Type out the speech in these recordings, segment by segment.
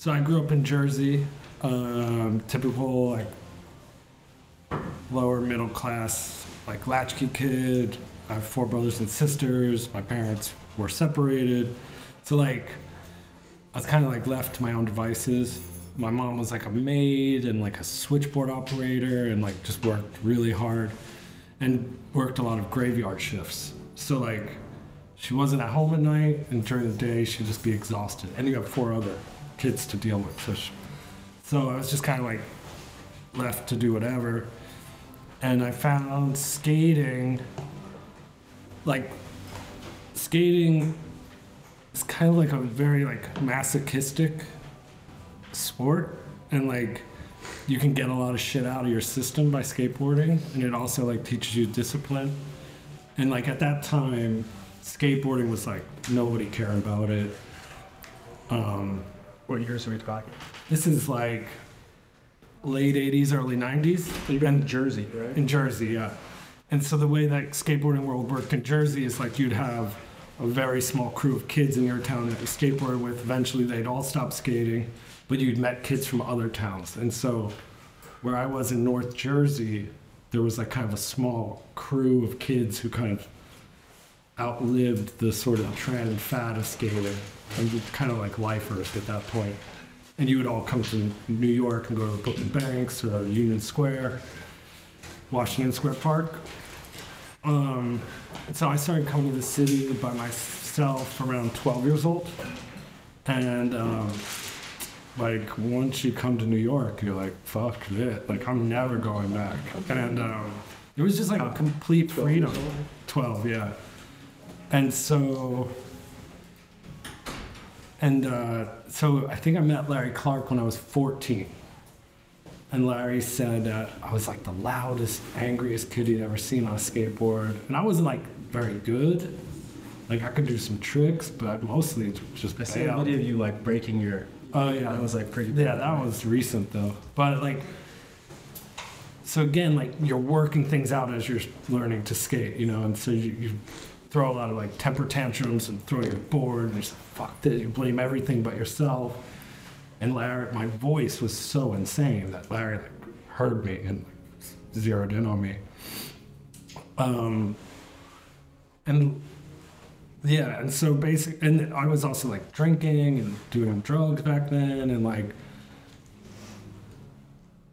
So I grew up in Jersey, um, typical like lower middle class, like latchkey kid. I have four brothers and sisters. My parents were separated, so like I was kind of like left to my own devices. My mom was like a maid and like a switchboard operator, and like just worked really hard, and worked a lot of graveyard shifts. So like she wasn't at home at night, and during the day she'd just be exhausted. And you have four other kids to deal with, she, so I was just kind of like left to do whatever. And I found skating, like skating, is kind of like a very like masochistic sport, and like you can get a lot of shit out of your system by skateboarding, and it also like teaches you discipline. And like at that time, skateboarding was like nobody cared about it. Um, What years are we talking? this is like late 80s, early 90s. So you're in Jersey, right? In Jersey, yeah. And so the way that skateboarding world worked in Jersey is like you'd have a very small crew of kids in your town that you skateboarded with. Eventually, they'd all stop skating, but you'd met kids from other towns. And so, where I was in North Jersey, there was like kind of a small crew of kids who kind of outlived the sort of trend fad of skating and were kind of like lifers at that point. And you would all come to New York and go to Brooklyn Banks or Union Square, Washington Square Park. Um, so I started coming to the city by myself around 12 years old. And um, like once you come to New York, you're like, fuck it. Like I'm never going back. And um, it was just like a complete freedom. 12, yeah. And so, and uh, so I think I met Larry Clark when I was 14. And Larry said uh, I was like the loudest, angriest kid he'd ever seen on a skateboard. And I wasn't like very good. Like I could do some tricks, but mostly just I see a video of you like breaking your. Oh yeah, That was like pretty. yeah, that was recent though. But like, so again, like you're working things out as you're learning to skate, you know, and so you, you throw a lot of like temper tantrums and throw your board and just fuck this, you blame everything but yourself. And Larry, my voice was so insane that Larry like heard me and like, zeroed in on me. Um, and yeah, and so basic, and I was also like drinking and doing drugs back then, and like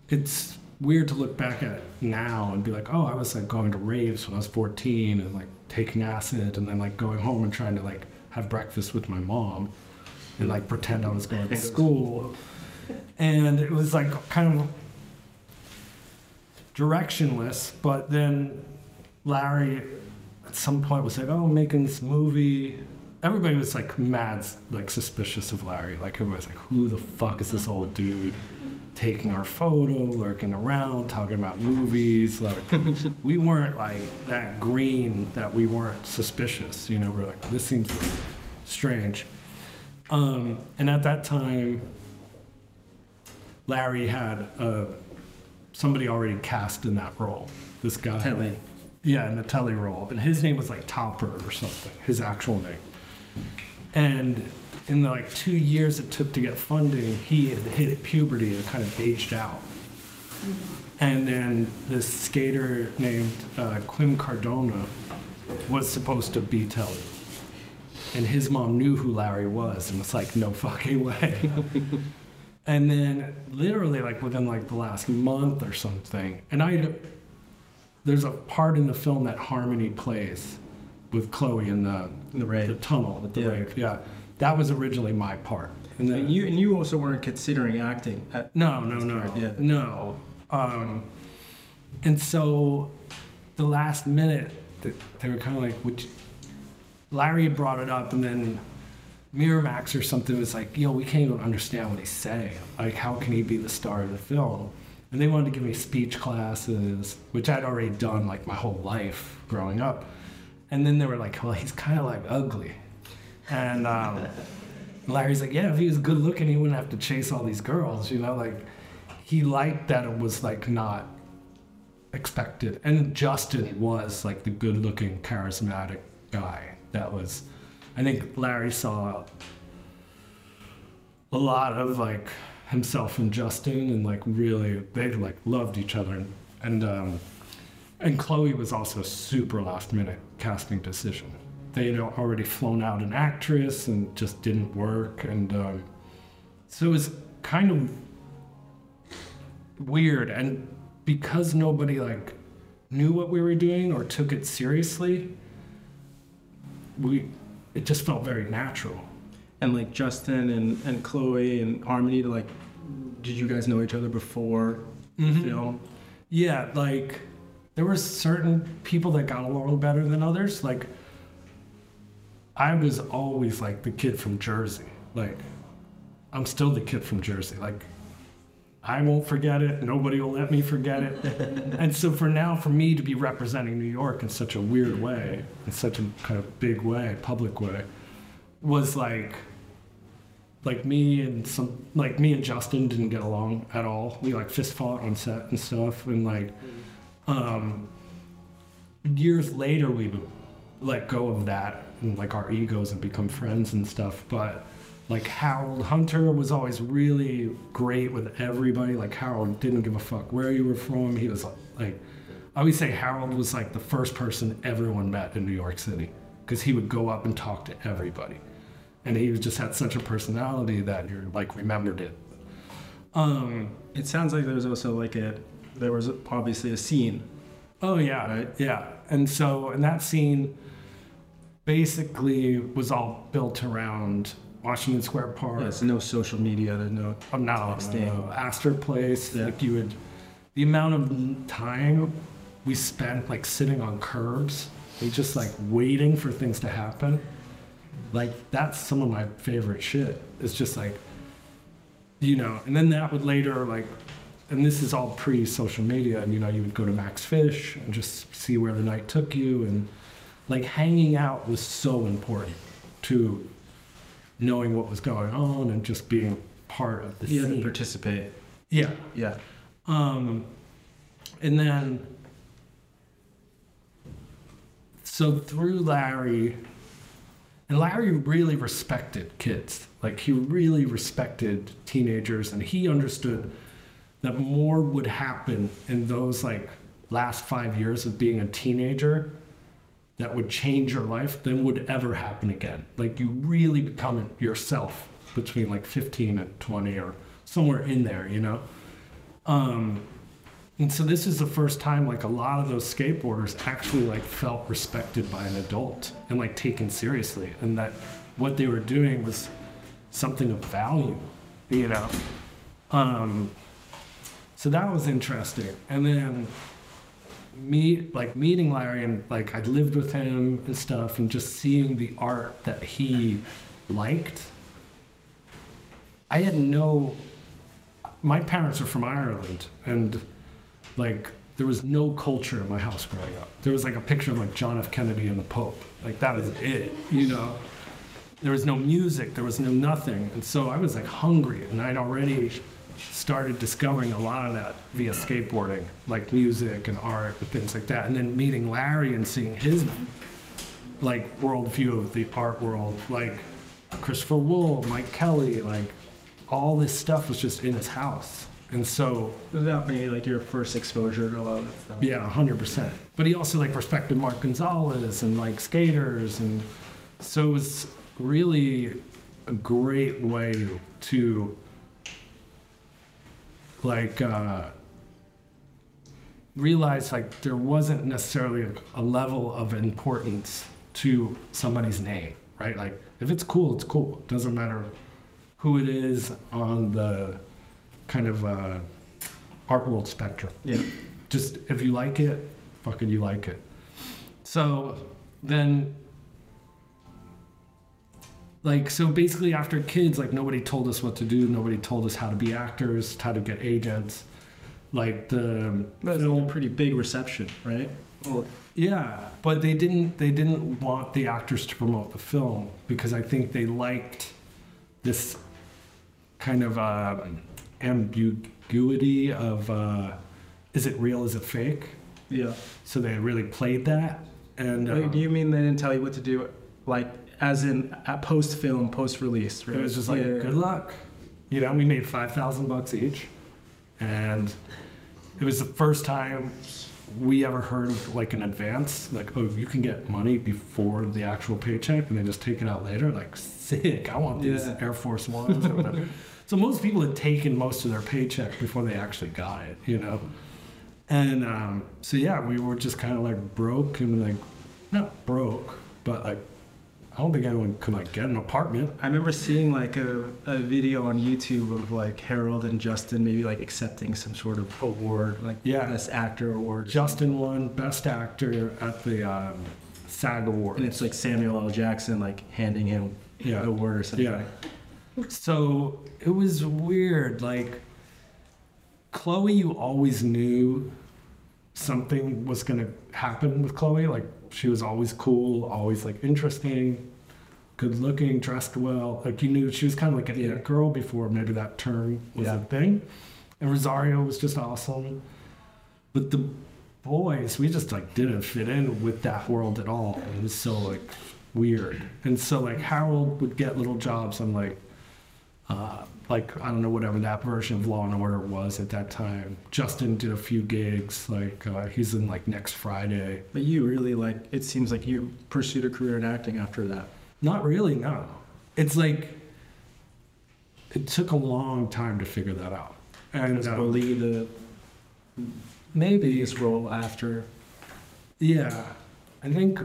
it's weird to look back at it now and be like, oh, I was like going to raves when I was 14 and like taking acid, and then like going home and trying to like have breakfast with my mom and like pretend I was going to school, and it was like kind of directionless, but then Larry at some point was like, "Oh, I'm making this movie." Everybody was like mad, like suspicious of Larry. Like everybody was like, "Who the fuck is this old dude taking our photo, lurking around, talking about movies?" Like we weren't like that green that we weren't suspicious. You know, we're like, "This seems strange." Um, and at that time, Larry had uh, somebody already cast in that role. This guy. Telly. Yeah, in the telly role. And his name was like Topper or something, his actual name. And in the like two years it took to get funding, he had hit puberty and kind of aged out. And then this skater named uh, Quim Cardona was supposed to be Telly. And his mom knew who Larry was and was like, no fucking way. and then literally like within like the last month or something, and I there's a part in the film that Harmony plays with Chloe in the In the the tunnel at the Yeah. rave. Yeah, that was originally my part. And then And you and you also weren't considering acting. At, no, no, no, Yeah. no. Um, and so the last minute, they were kind of like, "Would you-" Larry had brought it up, and then Miramax or something was like, "Yo, we can't even understand what he's saying. Like, how can he be the star of the film?" And they wanted to give me speech classes, which I'd already done like my whole life growing up. And then they were like, "Well, he's kind of like ugly," and. Um, Larry's like, yeah, if he was good looking, he wouldn't have to chase all these girls, you know? Like, he liked that it was like not expected. And Justin was like the good looking, charismatic guy. That was, I think Larry saw a lot of like himself and Justin, and like really they like loved each other, and and, um, and Chloe was also super last minute casting decision. They had already flown out an actress and just didn't work, and um, so it was kind of weird, and because nobody like knew what we were doing or took it seriously, we it just felt very natural. And like Justin and, and Chloe and Harmony, like, did you guys know each other before Mhm. film? Yeah, like there were certain people that got along better than others. Like I was always like the kid from Jersey. Like I'm still the kid from Jersey. Like I won't forget it. Nobody will let me forget it. and so for now, for me to be representing New York in such a weird way, in such a kind of big way, public way, was like like me and some like me and Justin didn't get along at all. We like fist fought on set and stuff, and like um, years later we would let go of that and like our egos and become friends and stuff. But like Harold Hunter was always really great with everybody. Like Harold didn't give a fuck where you were from. He was like, I always say Harold was like the first person everyone met in New York City because he would go up and talk to everybody and he just had such a personality that you're like remembered it. Um, It sounds like there was also like a, there was obviously a scene. oh yeah, Right. yeah. And so, in that scene basically was all built around Washington Square Park. Yes, no social media, there's no, Oh, no, Staying. no, Astor Place. Yeah. Like you would, the amount of time we spent like sitting on curbs, and just like waiting for things to happen. Like that's some of my favorite shit. It's just like, you know, and then that would later like, and this is all pre-social media, and you know, you would go to Max Fish and just see where the night took you, and like hanging out was so important to knowing what was going on and just being part of the you had to participate. Yeah. Yeah. Um, and then, so through Larry, and Larry really respected kids. Like he really respected teenagers, and he understood that more would happen in those like last five years of being a teenager that would change your life than would ever happen again. Like you really become yourself between like 15 and 20 or somewhere in there, you know? Um, and so this is the first time like a lot of those skateboarders actually like felt respected by an adult and like taken seriously and that what they were doing was something of value, you know? Um, so that was interesting. And then meet like meeting Larry and like I'd lived with him and stuff and just seeing the art that he liked. I had no my parents are from Ireland and like there was no culture in my house growing up. There was like a picture of like John F. Kennedy and the Pope. Like that was it, you know. There was no music, there was no nothing. And so I was like hungry and I'd already started discovering a lot of that via skateboarding, like music and art and things like that. And then meeting Larry and seeing his like worldview of the art world, like Christopher Wool, Mike Kelley, like all this stuff was just in his house. And so, That may like your first exposure to a lot of that stuff. yeah, 100%. But he also like respected Mark Gonzales and like skaters. And so it was really a great way to like uh, realize like there wasn't necessarily a, a level of importance to somebody's name, right? Like if it's cool, it's cool. It doesn't matter who it is on the kind of uh, art world spectrum. Yeah. Just if you like it, fucking you like it. So then like so basically after kids like nobody told us what to do nobody told us how to be actors how to get agents like the That's a pretty big reception, right? Well, yeah but they didn't they didn't want the actors to promote the film because i think they liked this kind of uh, ambiguity of uh, is it real is it fake yeah. so they really played that and uh, do you mean they didn't tell you what to do, like as in at post film, post release? it was just like yeah. good luck You know, we made five thousand bucks each, and it was the first time we ever heard of like an advance, like oh you can get money before the actual paycheck and then just take it out later. Like sick, I want these Yeah. Air Force Ones. or whatever. so most people had taken most of their paycheck before they actually got it, you know. And um, so yeah, we were just kind of like broke and like not broke, but like I don't think anyone could like get an apartment. I remember seeing like a, a video on YouTube of like Harold and Justin maybe like accepting some sort of award, like Yeah. best actor award. Justin won Best Actor at the um, SAG Awards. and it's like Samuel L. Jackson like handing him Yeah. the award or something. Yeah. So it was weird. Like, Chloe, you always knew something was going to happen with Chloe. Like, she was always cool, always like interesting, good looking, dressed well. Like, you knew she was kind of like an Yeah. it girl before maybe that term was Yeah. a thing. And Rosario was just awesome. But the boys, we just like didn't fit in with that world at all. It was so like weird. And so like Harold would get little jobs on like uh, like I don't know whatever that version of Law and Order was at that time. Justin did a few gigs. Like uh, he's in like Next Friday. But you really like it seems like you pursued a career in acting after that. Not really. No. It's like it took a long time to figure that out. And Was uh, Bully the maybe his role after? Yeah, I think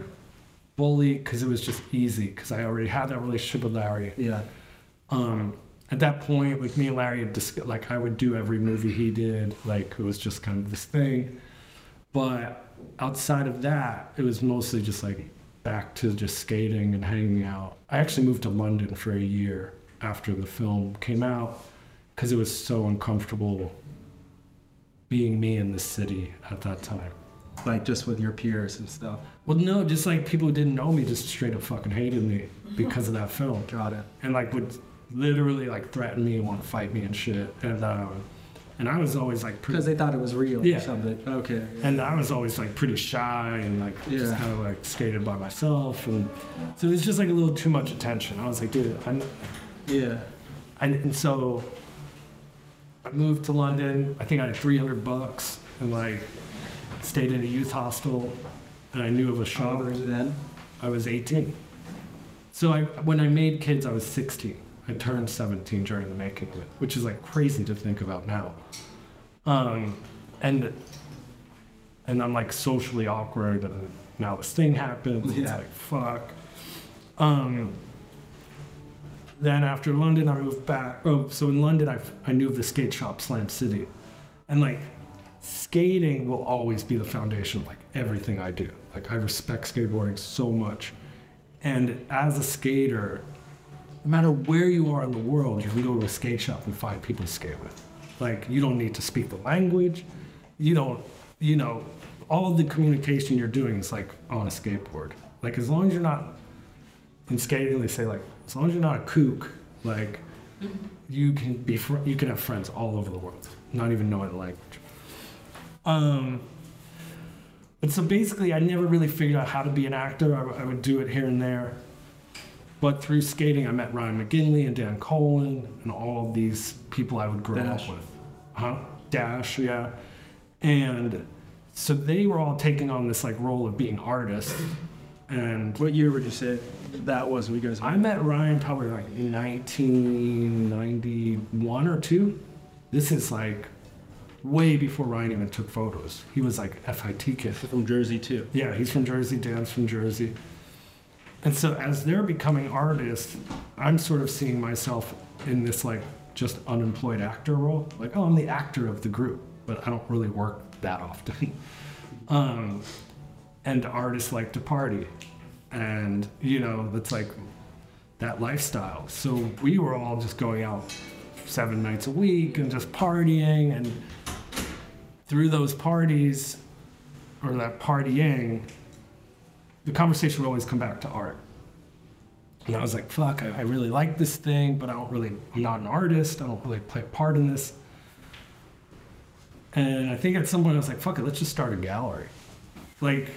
Bully because it was just easy because I already had that relationship with Larry. Yeah. Um, at that point, like me and Larry, had dis- like I would do every movie he did. Like it was just kind of this thing. But outside of that, it was mostly just like back to just skating and hanging out. I actually moved to London for a year after the film came out because it was so uncomfortable being me in the city at that time. Like just with your peers and stuff. Well, no, just like people who didn't know me just straight up fucking hated me because of that film, Got it. and like would literally like threaten me and want to fight me and shit. And um, and I was always like Because pretty, they thought it was real Yeah. or something. Okay. and I was always like pretty shy and like just kind of like skated by myself, and so it was just like a little too much attention. I was like, dude, I'm, Yeah. and, and so I moved to London. I think I had 300 bucks and like stayed in a youth hostel, and I knew of a How shop. old were you then? I was 18. So I, when I made kids, I was 16. I turned 17 during the making of it, which is like crazy to think about now. Um, and and I'm like socially awkward, and now this thing happens. It's Yeah. like fuck. Um, then after London, I moved back. Oh, so in London, I I knew of the skate shop Slam City, and like skating will always be the foundation of like everything I do. Like I respect skateboarding so much. And as a skater, no matter where you are in the world, you can go to a skate shop and find people to skate with. Like you don't need to speak the language. You don't, you know, all the communication you're doing is like on a skateboard. Like as long as you're not in skating, they say like as long as you're not a kook, like you can be fr- you can have friends all over the world, not even knowing the language. Um, but so basically, I never really figured out how to be an actor. I, I would do it here and there. But through skating, I met Ryan McGinley and Dan Colen and all of these people I would grow Dash. up with. Huh? Dash, yeah. And so they were all taking on this like role of being artists. And What year would you say that was when you guys I met Ryan probably like 1991 or two. This is like way before Ryan even took photos. He was like FIT kid. from Jersey too? Yeah, he's from Jersey, Dan's from Jersey. And so as they're becoming artists, I'm sort of seeing myself in this like just unemployed actor role. Like, oh, I'm the actor of the group, but I don't really work that often. um, and artists like to party. And, you know, that's like that lifestyle. So we were all just going out seven nights a week and just partying. And through those parties, or that partying, the conversation would always come back to art. And I was like, fuck, I, I really like this thing, but I don't really, I'm not an artist. I don't really play a part in this. And I think at some point I was like, fuck it, let's just start a gallery. Like,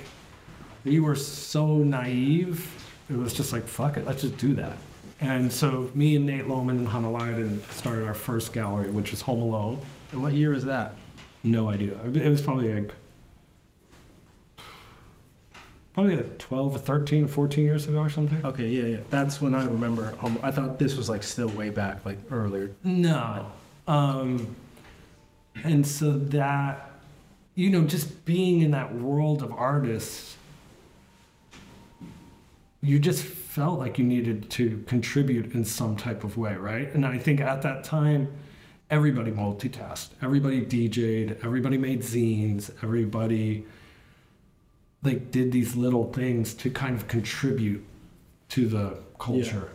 we were so naive. It was just like, fuck it, let's just do that. And so me and Nate Lowman and Hanna Liden started our first gallery, which was Home Alone. And what year was that? No idea. It was probably like probably like 12 or 13 or 14 years ago or something. Okay, yeah, yeah. That's when I remember. Home. I thought this was like still way back, like earlier. No. Um, and so that, you know, just being in that world of artists, you just felt like you needed to contribute in some type of way, right? And I think at that time, everybody multitasked, everybody DJ'd, everybody made zines, everybody like did these little things to kind of contribute to the culture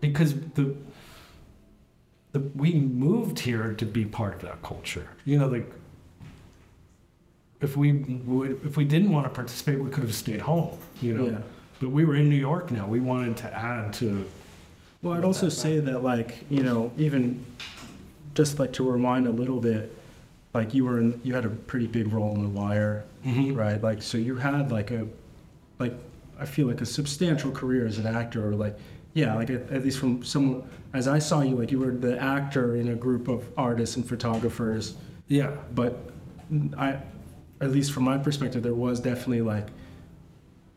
because the the, we moved here to be part of that culture. You know, like if we would, if we didn't want to participate, we could have stayed home. You know, Yeah. but we were in New York now. We wanted to add to. Well, I'd also say that, like, you know, even just like to rewind a little bit, like you were in, you had a pretty big role in The Wire, Mhm. right? Like, so you had like a, like, I feel like a substantial career as an actor, or like, yeah, like at, at least from some, as I saw you, like you were the actor in a group of artists and photographers, Yeah, but I, at least from my perspective, there was definitely like,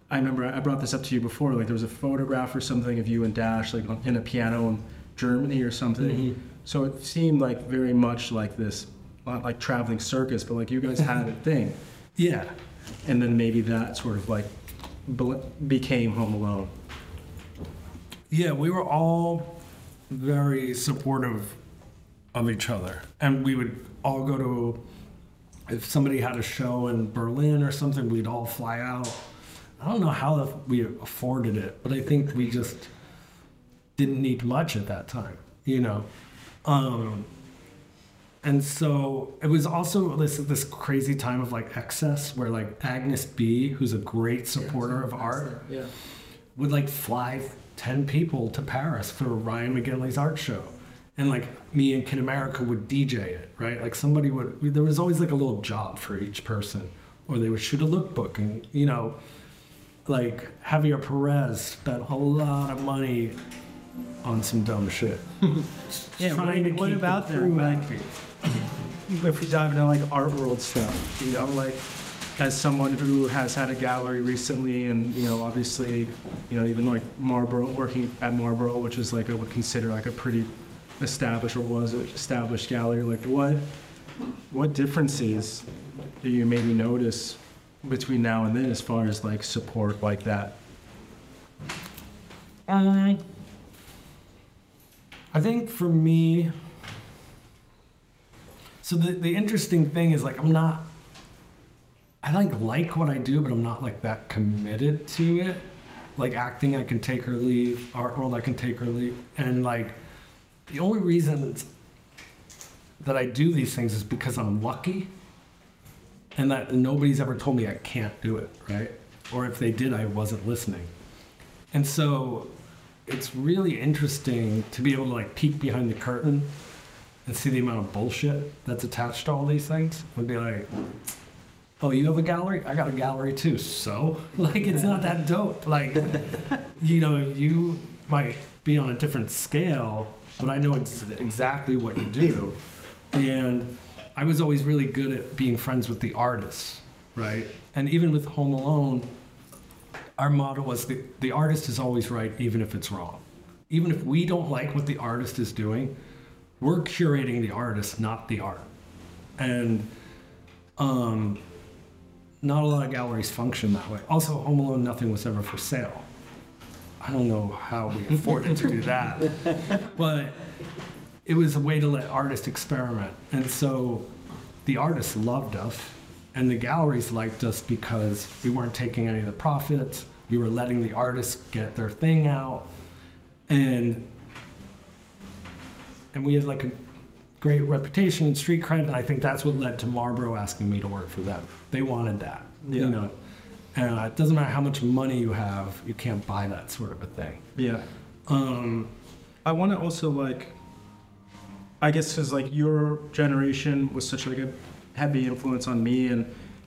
I remember I brought this up to you before. Like there was a photograph or something of you and Dash like in a piano in Germany or something. Mhm. So it seemed like very much like this, not like traveling circus, but like you guys had a thing, yeah, and then maybe that sort of like became Home Alone. yeah. We were all very supportive of each other, and we would all go to. If somebody had a show in Berlin or something, we'd all fly out. I don't know how we afforded it, but I think we just didn't need much at that time, you know. Um, and so it was also this this crazy time of like excess, where like Agnes B, who's a great supporter of art, Yeah. would like fly 10 people to Paris for Ryan McGinley's art show. And like me and Kid America would DJ it, right? Like somebody would, there was always like a little job for each person. Or they would shoot a lookbook and, you know, like Javier Perez spent a lot of money on some dumb shit. Yeah, Trying to what- what about the if we dive into like art world stuff, you know, like as someone who has had a gallery recently, and you know, obviously, you know, even like Marlborough, working at Marlborough, which is like I would consider like a pretty established or was established gallery. Like, what what differences do you maybe notice between now and then as far as like support like that? Um, I think for me, so the, the interesting thing is like I'm not, I like like what I do, but I'm not like that committed to it. Like acting, I can take or leave. Art world, I can take or leave. And like, the only reason that I do these things is because I'm lucky, and that nobody's ever told me I can't do it, right? Or if they did, I wasn't listening. And so it's really interesting to be able to like peek behind the curtain and see the amount of bullshit that's attached to all these things. Would be like, oh, you have a gallery? I got a gallery too. So, like, it's not that dope. Like, you know, you might be on a different scale, but I know ex- exactly what you do. And I was always really good at being friends with the artists, right? And even with Home Alone, our motto was the, the artist is always right, even if it's wrong. Even if we don't like what the artist is doing, we're curating the artist, not the art. And um, not a lot of galleries function that way. Also, Home Alone, nothing was ever for sale. I don't know how we afforded to do that, but it was a way to let artists experiment. And so the artists loved us, and the galleries liked us because we weren't taking any of the profits. We were letting the artists get their thing out, and and we had like a great reputation and street cred. And I think that's what led to Marlborough asking me to work for them. They wanted that, Yeah. you know. And it doesn't matter how much money you have, you can't buy that sort of a thing. Yeah. Um, I want to also like, I guess because like your generation was such like a heavy influence on me, and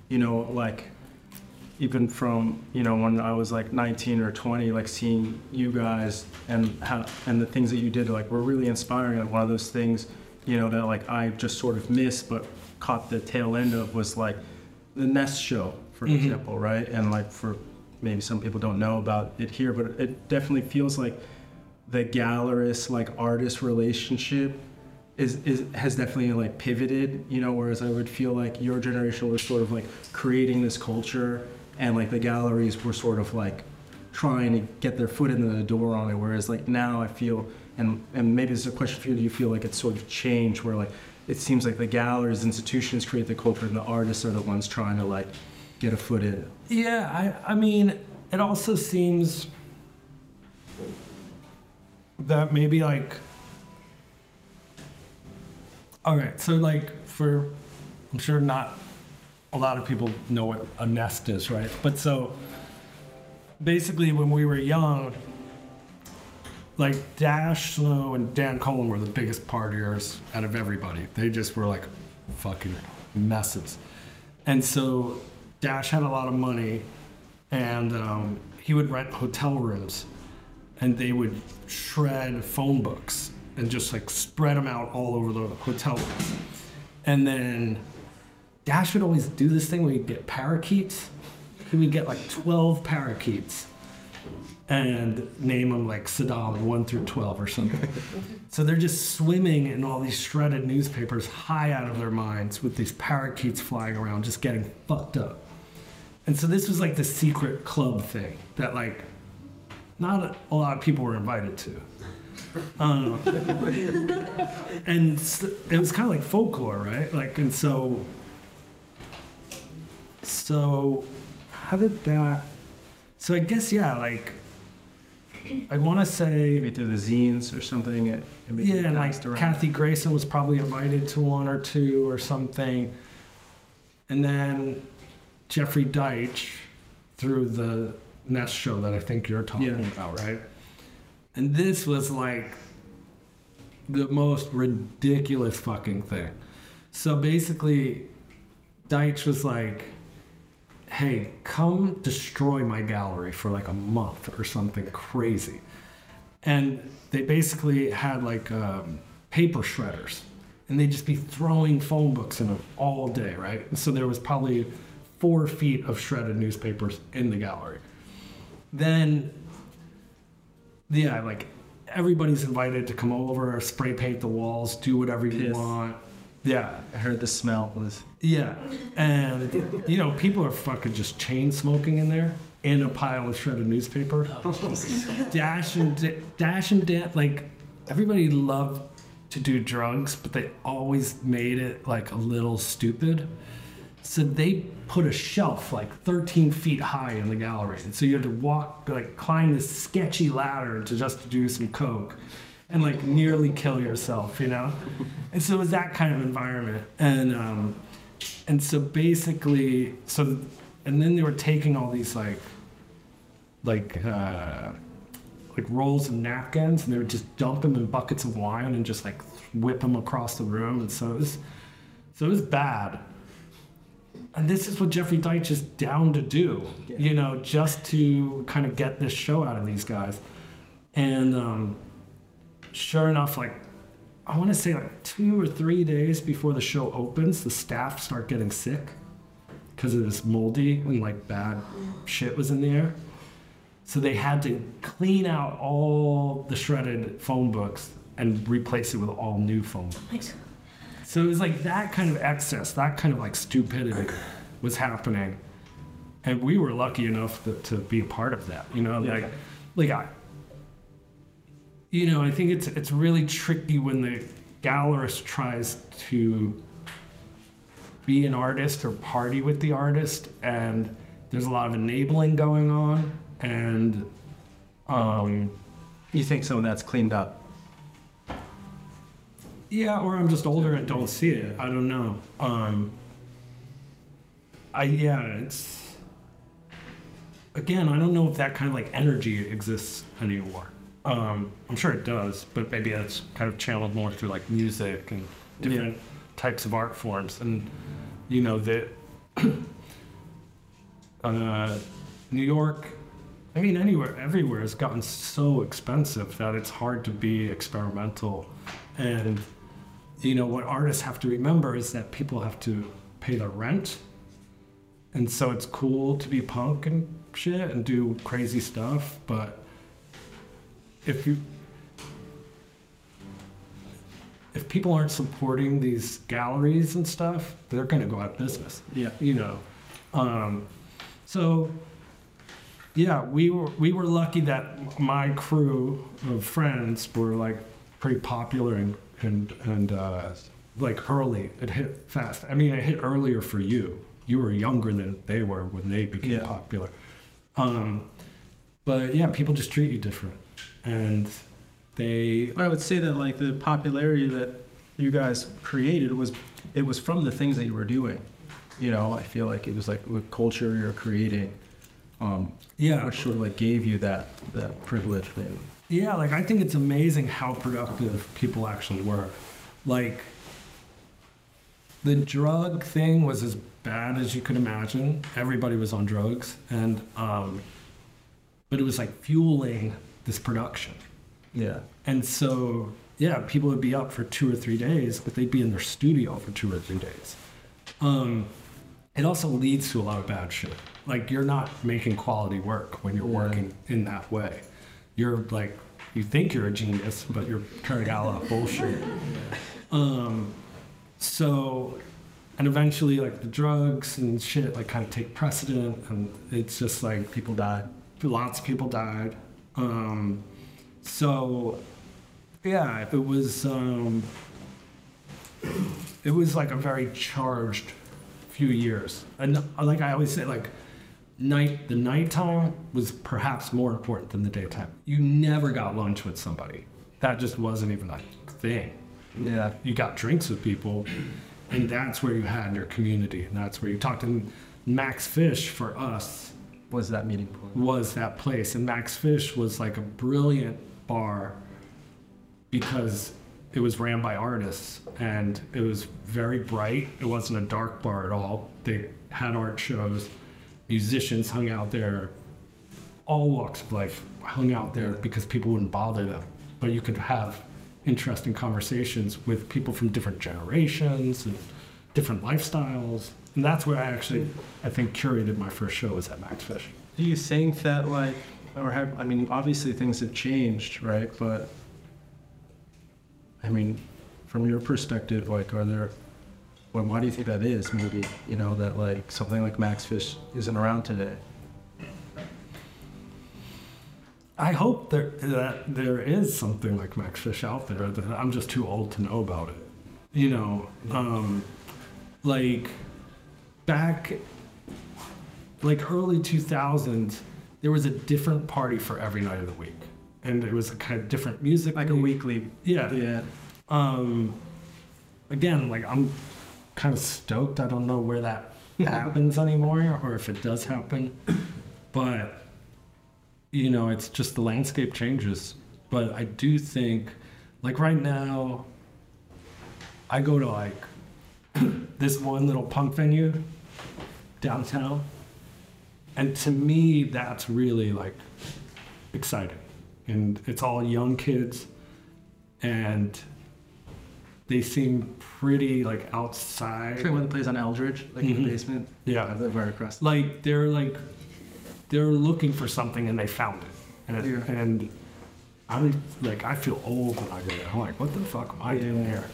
you know like even from you know when I was like 19 or 20, like seeing you guys and how and the things that you did like were really inspiring. Like one of those things, you know, that like I just sort of missed but caught the tail end of was like the Nest show, for Mhm. example, right? And like for maybe some people don't know about it here, but it definitely feels like the gallerist like artist relationship is, is has definitely like pivoted, you know, whereas I would feel like your generation was sort of like creating this culture and like the galleries were sort of like trying to get their foot in the door on it. Whereas like now I feel and and maybe this is a question for you, do you feel like it's sort of changed where like it seems like the galleries, institutions create the culture and the artists are the ones trying to like get a foot in. Yeah, I, I mean, it also seems that maybe like. All right, so like for, I'm sure not a lot of people know what a nest is, right? But so basically, when we were young, like Dash Snow and Dan Colen were the biggest partiers out of everybody. They just were like fucking messes. And so Dash had a lot of money, and um, he would rent hotel rooms, and they would shred phone books and just like spread them out all over the hotel. And then Dash would always do this thing where he'd get parakeets. He would get like 12 parakeets and name them like Saddam 1 through 12 or something. so they're just swimming in all these shredded newspapers high out of their minds with these parakeets flying around, just getting fucked up. And so this was like the secret club thing that like not a lot of people were invited to. Um, and it was kind of like folklore, right? Like, and so, so how did that? So I guess yeah, like I want to say Maybe through the zines or something. It, it yeah, and like around. Kathy Grayson was probably invited to one or two or something. And then Jeffrey Deitch through the Nest show that I think you're talking Yeah. about, right? And this was like the most ridiculous fucking thing. So basically, Deitch was like, hey, come destroy my gallery for like a month or something crazy. And they basically had like um, paper shredders, and they'd just be throwing phone books in them all day, right? And so there was probably four feet of shredded newspapers in the gallery. Then, yeah, like everybody's invited to come over, spray paint the walls, do whatever you Piss. want. Yeah, I heard the smell was. yeah, and you know, people are fucking just chain smoking in there in a pile of shredded newspaper. Oh, dash and Da- Dash and Dan, like everybody loved to do drugs, but they always made it like a little stupid. So they put a shelf like 13 feet high in the gallery, and so you had to walk, like climb this sketchy ladder to just do some coke, and like nearly kill yourself, you know. And so it was that kind of environment, and um, and so basically, so and then they were taking all these like like uh, like rolls of napkins, and they would just dump them in buckets of wine and just like whip them across the room, and so it was so it was bad. And this is what Jeffrey Deitch is down to do, you know, just to kind of get this show out of these guys. And um, sure enough, like I want to say like two or three days before the show opens, the staff start getting sick because it was moldy and mm. like bad shit was in the air. So they had to clean out all the shredded phone books and replace it with all new phone books. So it was like that kind of excess, that kind of like stupidity was happening. And we were lucky enough to, to be a part of that, you know, like, like I, you know, I think it's it's really tricky when the gallerist tries to be an artist or party with the artist, and there's a lot of enabling going on, and um, You think some of that's cleaned up? yeah, or I'm just older and don't see it. I don't know. Um, I yeah, it's again, I don't know if that kind of like energy exists anymore. Um, I'm sure it does, but maybe it's kind of channeled more through like music and different types of art forms. And you know that uh, New York. I mean, anywhere, everywhere has gotten so expensive that it's hard to be experimental. And you know what artists have to remember is that people have to pay their rent, and so it's cool to be punk and shit and do crazy stuff. But if you if people aren't supporting these galleries and stuff, they're going to go out of business. Yeah. You know, um, so yeah, we were we were lucky that my crew of friends were like pretty popular and and and uh, like early. It hit fast. I mean, it hit earlier for you. You were younger than they were when they became Yeah. popular. Um, but yeah, people just treat you different, and they I would say that like the popularity that you guys created was it was from the things that you were doing. You know, I feel like it was like the culture you're creating, um, yeah which sort of like gave you that that privilege. Maybe. Yeah, like I think it's amazing how productive people actually were. Like the drug thing was as bad as you could imagine. Everybody was on drugs, and um, but it was like fueling this production. Yeah. And so, yeah, people would be up for two or three days, but they'd be in their studio for two or three days. Um, it also leads to a lot of bad shit. Like you're not making quality work when you're Yeah. working in that way. You're like, you think you're a genius, but you're turning out a lot of bullshit. Um, so, and eventually, like the drugs and shit, like kind of take precedent, and it's just like People died. lots of people died. Um, so, yeah, it was um, it was like a very charged few years, and uh, like I always say, like night the nighttime was perhaps more important than the daytime. You never got lunch with somebody. That just wasn't even a thing. Yeah. You got drinks with people, and that's where you had your community, and that's where you talked. And Max Fish for us Was that meeting point? was that place. And Max Fish was like a brilliant bar because it was ran by artists and it was very bright. It wasn't a dark bar at all. They had art shows, musicians hung out there, all walks of life hung out there because people wouldn't bother them. But you could have interesting conversations with people from different generations and different lifestyles. And that's where I actually, I think, curated my first show was at Max Fish. Do you think that like, or have I mean, obviously things have changed, right? But I mean, from your perspective, like, are there? Well, why do you think that is? Maybe you know that like something like Max Fish isn't around today. I hope there that there is something like Max Fish out there that I'm just too old to know about it. You know, um, like back like early 2000s, there was a different party for every night of the week, and it was a kind of different music. Like a weekly. Yeah. Yeah. Um, again, like I'm kind of stoked. I don't know where that happens anymore, or if it does happen, but you know, it's just the landscape changes. But I do think, like right now, I go to like this one little punk venue downtown, and to me, that's really like exciting, and it's all young kids, and they seem pretty like outside. One that plays on Eldridge, like in Mhm. the basement. Yeah. Right across. like they're like they're looking for something and they found it and Yeah. and I'm like I feel old when I go there. I'm like, what the fuck am I doing here?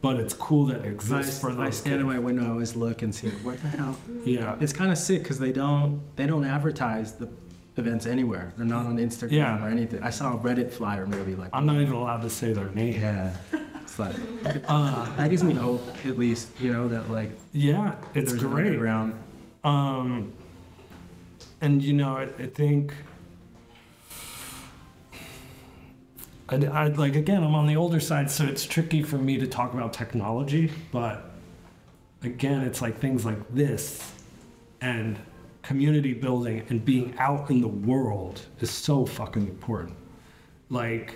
But it's cool that it I, exists for I those stand in my window, I always look and see what the hell. Yeah, It's kind of sick because they don't they don't advertise the events anywhere. They're not on Instagram Yeah. or anything. I saw a Reddit flyer maybe like. I'm not even allowed to say their name. Yeah. It's like Uh, that gives me hope at least. You know that like yeah, it's great. underground. Um, and you know, I, I think, I, I like again, I'm on the older side, so it's tricky for me to talk about technology. But again, it's like things like this, and community building and being out in the world is so fucking important. Like,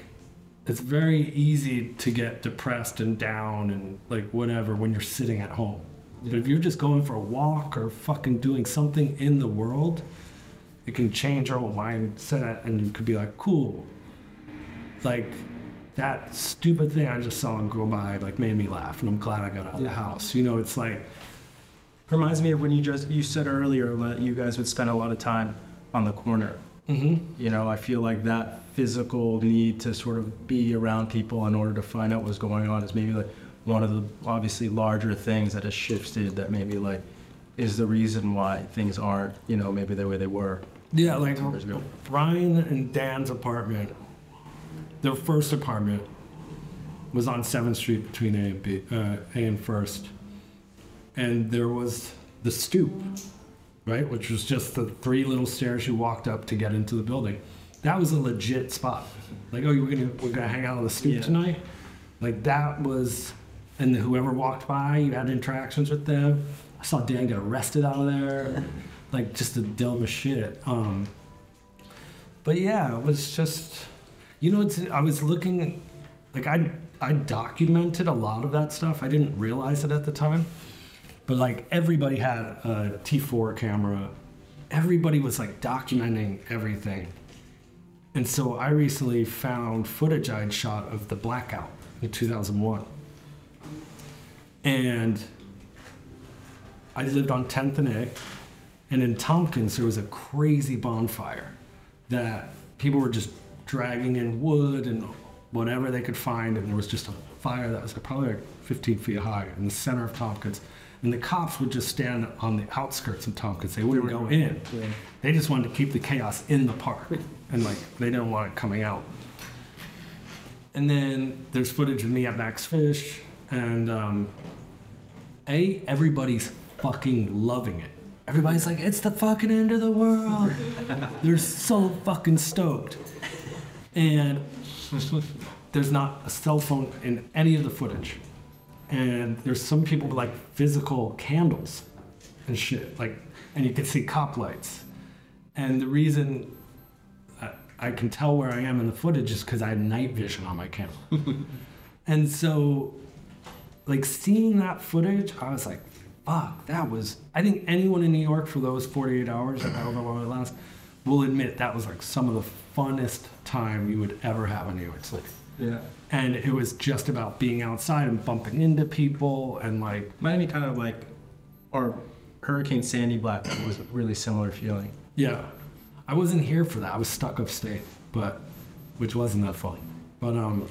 it's very easy to get depressed and down and like whatever when you're sitting at home But if you're just going for a walk or fucking doing something in the world, it can change your whole mindset and you could be like, cool. Like that stupid thing I just saw him go by like made me laugh and I'm glad I got out of the house. You know, it's like Reminds me of when you just you said earlier that you guys would spend a lot of time on the corner. mm-hmm. You know, I feel like that physical need to sort of be around people in order to find out what's going on is maybe like one of the obviously larger things that has shifted that maybe like is the reason why things aren't, you know, maybe the way they were Yeah, like. Brian and Dan's apartment, their first apartment was on 7th Street between A and B, uh, A and First. And there was the stoop, right? Which was just the three little stairs you walked up to get into the building. That was a legit spot. Like, oh, we're gonna we're gonna hang out on the stoop Yeah. tonight. Like that was, and whoever walked by, you had interactions with them. I saw Dan get arrested out of there, like just the dumbest shit. Um, but yeah, it was just, you know, it's, I was looking, like I I documented a lot of that stuff. I didn't realize it at the time, but like everybody had a T4 camera. Everybody was like documenting everything. And so I recently found footage I'd shot of the blackout in 2001. And I lived on 10th and A. And in Tompkins, there was a crazy bonfire that people were just dragging in wood and whatever they could find. And there was just a fire that was probably like 15 feet high in the center of Tompkins. And the cops would just stand on the outskirts of Tompkins. They wouldn't go in. Yeah. They just wanted to keep the chaos in the park. And like, they didn't want it coming out. And then there's footage of me at Max Fish. And um, A, everybody's fucking loving it. Everybody's like, it's the fucking end of the world. They're so fucking stoked. And there's not a cell phone in any of the footage. And there's some people with like physical candles and shit. Like, and you can see cop lights. And the reason I, I can tell where I am in the footage is because I had night vision on my camera. and so, like, seeing that footage, I was like, fuck, that was. I think anyone in New York for those 48 hours, I don't however long it lasts, will admit that was like some of the funnest time you would ever have in New York City. Yeah. And it was just about being outside and bumping into people and like, be kind of like, or Hurricane Sandy Black was a really similar feeling. Yeah, I wasn't here for that. I was stuck upstate, but which wasn't that fun. But um,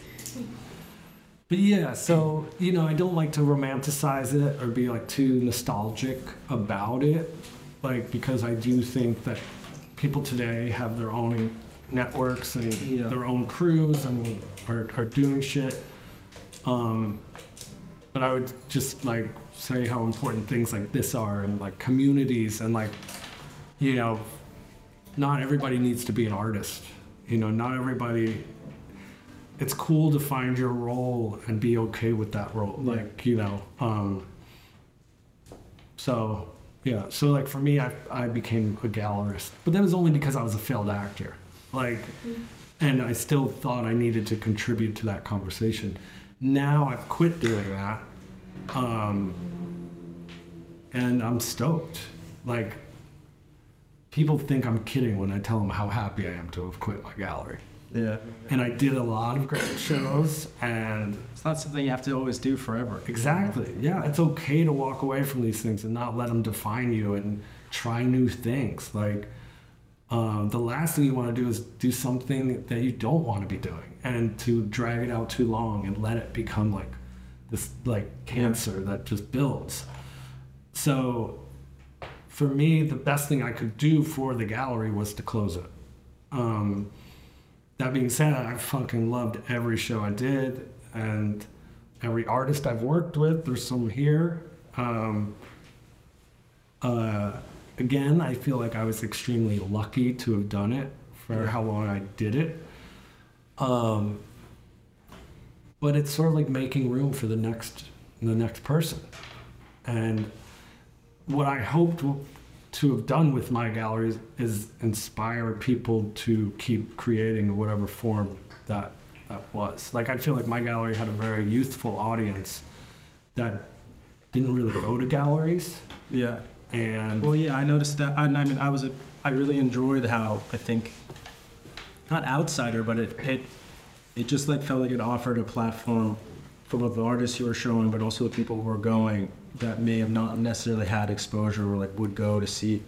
but yeah. So you know, I don't like to romanticize it or be like too nostalgic about it, like because I do think that people today have their own networks and Yeah. their own crews and are, are doing shit. Um, but I would just like say how important things like this are and like communities and like you know, not everybody needs to be an artist. You know, not everybody. It's cool to find your role and be okay with that role. Like, you know, um, so yeah. So like for me, I, I became a gallerist, but that was only because I was a failed actor. Like, and I still thought I needed to contribute to that conversation. Now I've quit doing that. Um, and I'm stoked. Like, people think I'm kidding when I tell them how happy I am to have quit my gallery. Yeah. And I did a lot of great shows, and It's not something you have to always do forever. exactly, yeah, it's okay to walk away from these things and not let them define you and try new things. Like, um, the last thing you want to do is do something that you don't want to be doing and to drag it out too long and let it become like this like cancer that just builds. So for me, the best thing I could do for the gallery was to close it. Um, that being said, I fucking loved every show I did and every artist I've worked with. There's some here. Um, uh, again, I feel like I was extremely lucky to have done it for how long I did it. Um, but it's sort of like making room for the next the next person. And what I hoped to have done with my galleries is inspire people to keep creating in whatever form that that was. Like I feel like my gallery had a very youthful audience that didn't really go to galleries, Yeah. and Well, yeah, I noticed that. I, I mean, I was a, I really enjoyed how I think, not outsider, but it it it just like felt like it offered a platform for both the artists you were showing, but also the people who were going that may have not necessarily had exposure or like would go to see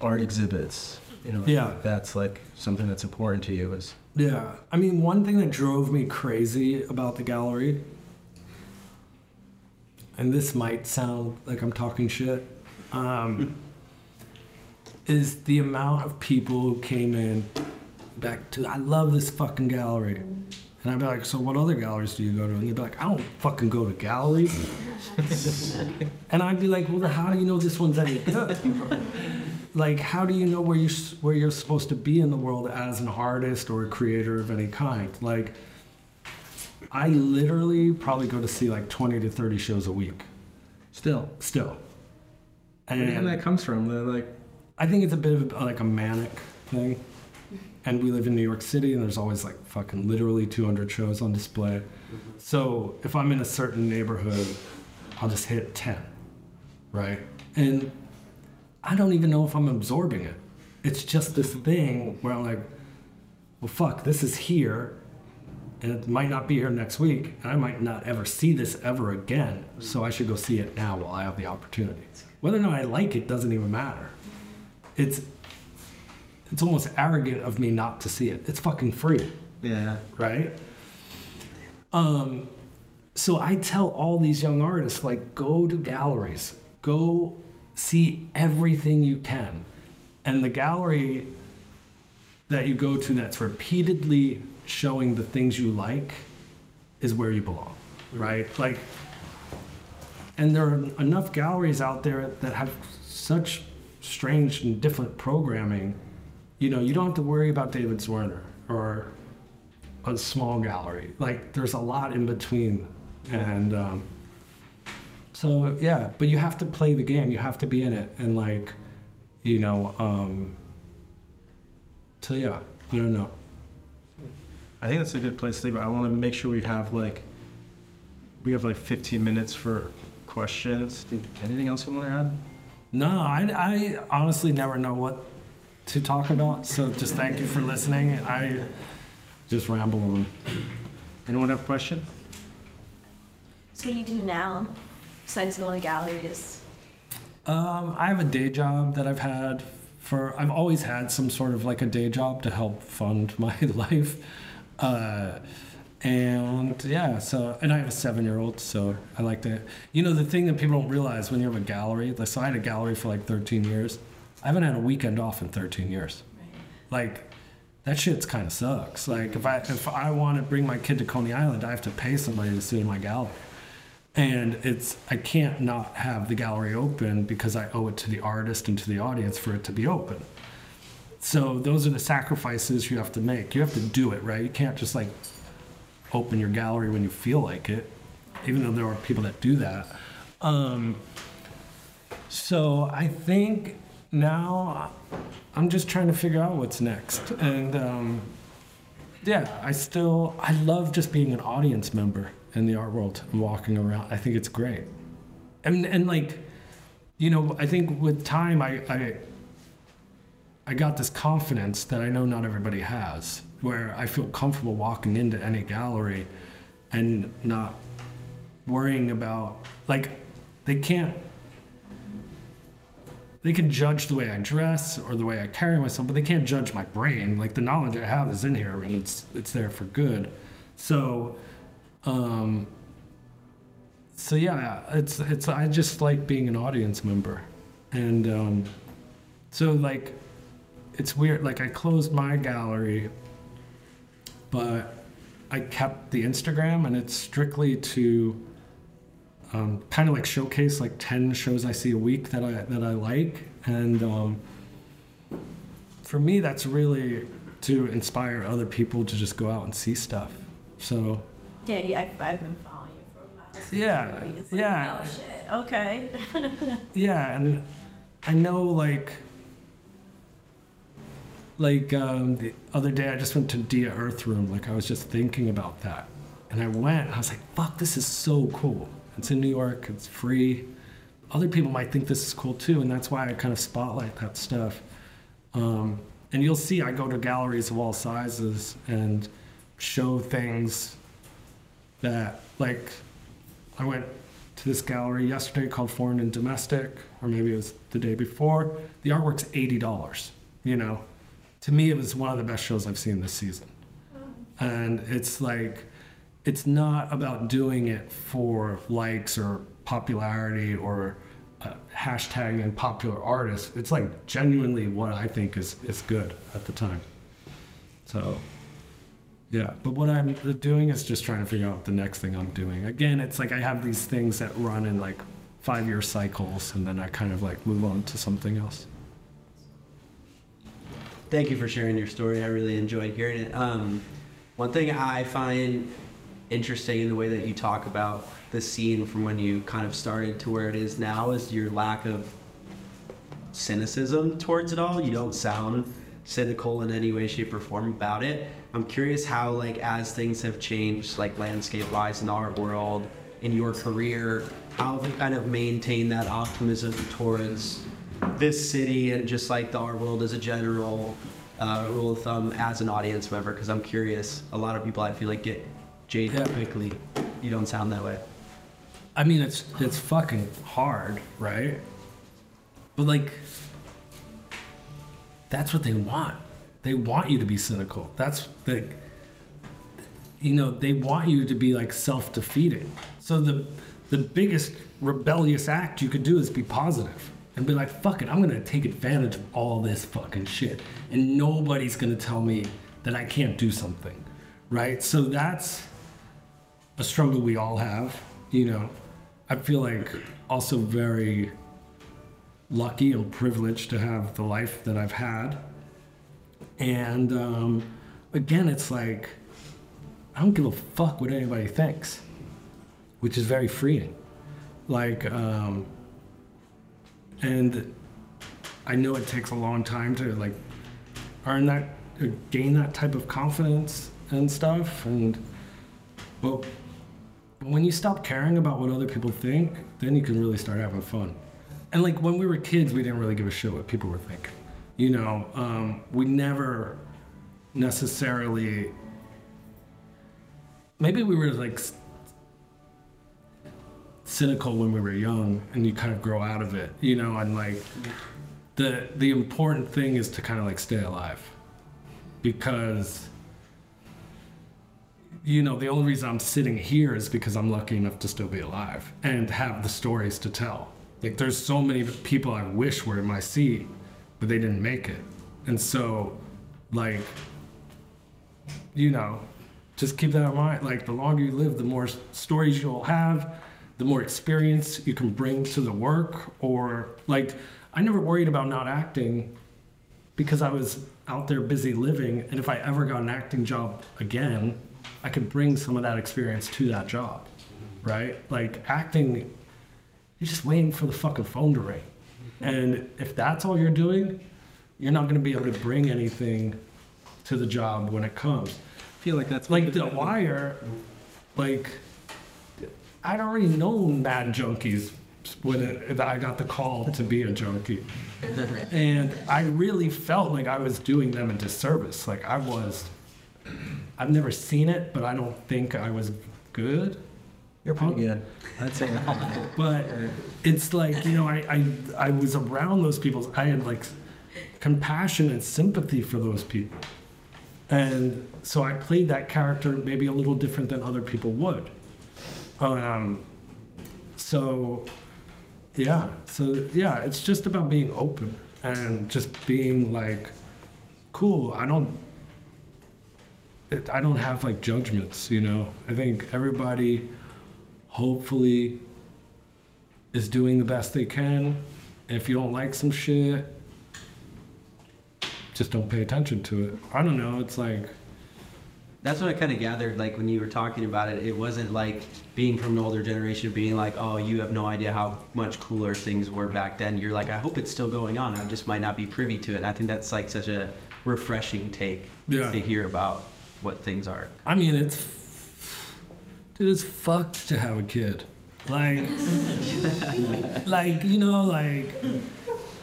art exhibits. You know, Yeah. that's like something that's important to you. Is Yeah, I mean, one thing that drove me crazy about the gallery, and this might sound like I'm talking shit, um, is the amount of people who came in back to, I love this fucking gallery. And I'd be like, so what other galleries do you go to? And they'd be like, I don't fucking go to galleries. and I'd be like, well, how do you know this one's any good? like how do you know where you where you're supposed to be in the world as an artist or a creator of any kind? Like i literally probably go to see like 20 to 30 shows a week. Still, still. Where do and that comes from? The, like, i think it's a bit of like a manic thing. And we live in new york city and there's always like fucking literally 200 shows on display. So if i'm in a certain neighborhood i'll just hit 10 right? And I don't even know if I'm absorbing it. It's just this thing where I'm like, well, fuck, this is here, and it might not be here next week, and I might not ever see this ever again. So I should go see it now while I have the opportunity. Whether or not I like it doesn't even matter. It's it's almost arrogant of me not to see it. It's fucking free yeah, right? Um, so I tell all these young artists like, go to galleries, go see everything you can, and the gallery that you go to that's repeatedly showing the things you like is where you belong, right? Like, and there are enough galleries out there that have such strange and different programming. You know, you don't have to worry about David Zwirner or a small gallery. Like there's a lot in between, and um, so yeah. But you have to play the game. You have to be in it, and like, you know. Um, so yeah, I don't know. I think that's a good place to leave it. I want to make sure we have like, we have like 15 minutes for questions. Anything else you want to add? No, I, I honestly never know what to talk about. So just thank you for listening. I just ramble on. Anyone have a question? So what do you do now, besides going to galleries? Um, I have a day job that I've had for. I've always had some sort of like a day job to help fund my life, uh, and yeah. So and I have a seven-year-old, so I like to. You know, the thing that people don't realize when you have a gallery. Like, so I had a gallery for like 13 years. I haven't had a weekend off in 13 years. Like, that shit's kind of sucks. Like, if I if I want to bring my kid to Coney Island, I have to pay somebody to sit in my gallery and it's i can't not have the gallery open because i owe it to the artist and to the audience for it to be open. So those are the sacrifices you have to make. You have to do it right? You can't just like open your gallery when you feel like it even though there are people that do that. Um, so i think now i'm just trying to figure out what's next. And um, yeah, I still I love just being an audience member in the art world and walking around. I think it's great. And and like you know, I think with time I I I got this confidence that I know not everybody has where I feel comfortable walking into any gallery and not worrying about like they can't they can judge the way I dress or the way I carry myself, but they can't judge my brain. Like the knowledge I have is in here and it's it's there for good. So um so yeah, it's it's I just like being an audience member. And um so like it's weird like I closed my gallery but I kept the Instagram and it's strictly to um, kind of like showcase like 10 shows I see a week that I that I like and um, for me that's really to inspire other people to just go out and see stuff so Yeah, yeah I've, I've been following you for a while. Yeah, it's like, yeah. Oh shit. Okay. yeah and I know like like um, the other day I just went to Dia Earth Room like I was just thinking about that and I went and I was like fuck this is so cool It's in New York. It's free. Other people might think this is cool too, and that's why I kind of spotlight that stuff. Um, and you'll see I go to galleries of all sizes and show things that, like, I went to this gallery yesterday called Foreign and Domestic, or maybe it was the day before. The artwork's eighty dollars. You know, to me, it was one of the best shows I've seen this season. And it's like, it's not about doing it for likes or popularity or uh, hashtagging popular artists. It's like genuinely what I think is, is good at the time. So, yeah. But what I'm doing is just trying to figure out the next thing I'm doing. Again, it's like I have these things that run in like five year cycles and then I kind of like move on to something else. Thank you for sharing your story. I really enjoyed hearing it. Um, one thing I find interesting in the way that you talk about the scene from when you kind of started to where it is now is your lack of cynicism towards it all. You don't sound cynical in any way, shape, or form about it. I'm curious how, like, as things have changed, like landscape wise in our world, in your career, how have you kind of maintained that optimism towards this city and just like the art world as a general uh, rule of thumb as an audience member? Because I'm curious. A lot of people I feel like get jaded Yeah. quickly. You don't sound that way. I mean, it's it's fucking hard, right? But like, that's what they want. They want you to be cynical. That's the, you know, they want you to be like self-defeating. So the the biggest rebellious act you could do is be positive and be like, fuck it, I'm gonna take advantage of all this fucking shit, and nobody's gonna tell me that I can't do something, right? So that's a struggle we all have. You know, I feel like also very lucky or privileged to have the life that I've had. And um, again, it's like I don't give a fuck what anybody thinks, which is very freeing. Like, um, and I know it takes a long time to like earn that, uh, gain that type of confidence and stuff. And but but when you stop caring about what other people think, then you can really start having fun. And like when we were kids, we didn't really give a shit what people were thinking. You know, um, we never necessarily. Maybe we were like cynical when we were young, and you kind of grow out of it. You know, and like the the important thing is to kind of like stay alive, because you know, the only reason I'm sitting here is because I'm lucky enough to still be alive and have the stories to tell. Like, there's so many people I wish were in my seat, but they didn't make it. And so, like, you know, just keep that in mind. Like, the longer you live, the more stories you'll have, the more experience you can bring to the work. Or, like, I never worried about not acting because I was out there busy living, and if I ever got an acting job again, I could bring some of that experience to that job, right? Like acting, you're just waiting for the fucking phone to ring, and if that's all you're doing, you're not going to be able to bring anything to the job when it comes. I feel like that's Like The Wire, like I'd already known Mad Junkies when it, I got the call to be a junkie. And I really felt like I was doing them a disservice. Like I was, I've never seen it, but I don't think I was good. You're pretty good. I'd say. But it's like, you know, I, I, I was around those people. I had like compassion and sympathy for those people. And so I played that character maybe a little different than other people would. Um, so, yeah. So, yeah, it's just about being open and just being like, cool, I don't. It, I don't have like judgments, you know. I think everybody hopefully is doing the best they can. And if you don't like some shit, just don't pay attention to it. I don't know. It's like, That's what I kind of gathered. Like when you were talking about it, it wasn't like being from an older generation, being like, "Oh, you have no idea how much cooler things were back then." You're like, "I hope it's still going on. I just might not be privy to it." I think that's like such a refreshing take Yeah. to hear about what things are. I mean, it's, dude, it's fucked to have a kid. Like, like you know, like,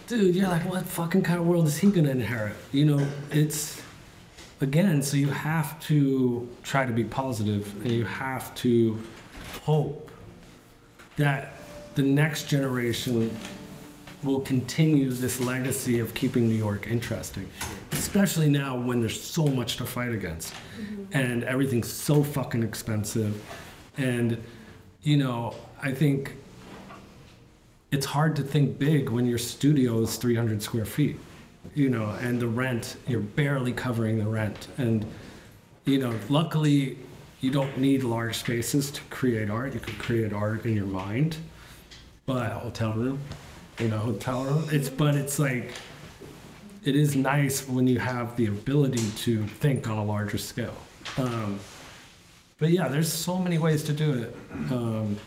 dude, you're like, what fucking kind of world is he gonna inherit? You know, it's again. So you have to try to be positive, and you have to hope that the next generation will continue this legacy of keeping New York interesting, especially now when there's so much to fight against mm-hmm. and everything's so fucking expensive. And, you know, I think it's hard to think big when your studio is 300 square feet, you know, and the rent, you're barely covering the rent. And, you know, luckily, you don't need large spaces to create art. You can create art in your mind. But a Hotel room. in a hotel room. It's but it's like it is nice when you have the ability to think on a larger scale. Um, but yeah, there's so many ways to do it. Um,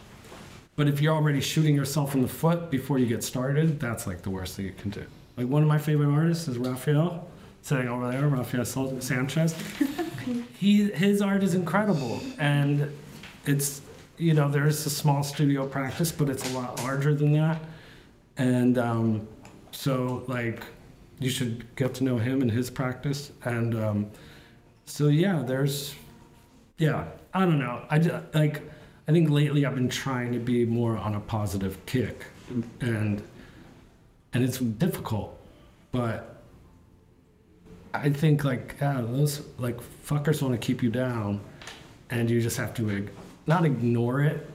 but if you're already shooting yourself in the foot before you get started, that's like the worst thing you can do. Like one of my favorite artists is Raphael, sitting over there, Raphael Sanchez. he his art is incredible, and it's you know there's a small studio practice, but it's a lot larger than that. And um, so, like, you should get to know him and his practice. And um, so, yeah, there's, yeah, I don't know. I just, like, I think lately I've been trying to be more on a positive kick, and and it's difficult, but I think like yeah, those like fuckers want to keep you down, and you just have to ig- not ignore it,